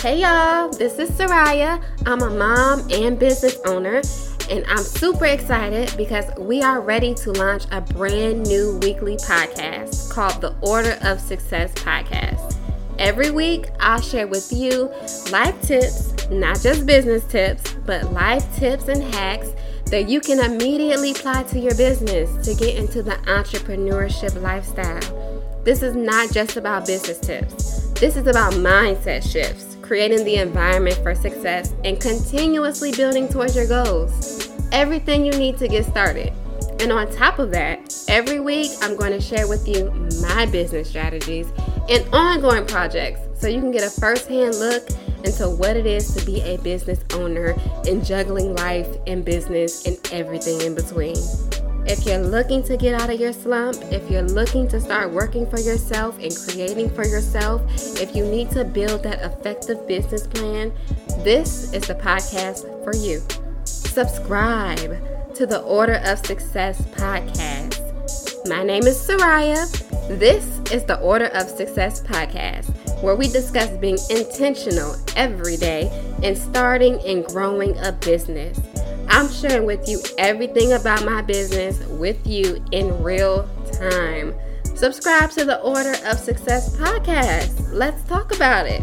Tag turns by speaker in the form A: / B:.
A: Hey y'all, this is Sariha. I'm a mom and business owner, and I'm super excited because we are ready to launch a brand new weekly podcast called the Order of Success Podcast. Every week, I'll share with you life tips, not just business tips, but life tips and hacks that you can immediately apply to your business to get into the entrepreneurship lifestyle. This is not just about business tips. This is about mindset shifts, creating the environment for success, and continuously building towards your goals. Everything you need to get started. And on top of that, every week I'm going to share with you my business strategies and ongoing projects so you can get a first hand look into what it is to be a business owner and juggling life and business and everything in between. If you're looking to get out of your slump, if you're looking to start working for yourself and creating for yourself, if you need to build that effective business plan, this is the podcast for you. Subscribe to the Order of Success podcast. My name is Sariha. This is the Order of Success podcast, where we discuss being intentional every day and starting and growing a business. I'm sharing with you everything about my business with you in real time. Subscribe to the Order of Success podcast. Let's talk about it.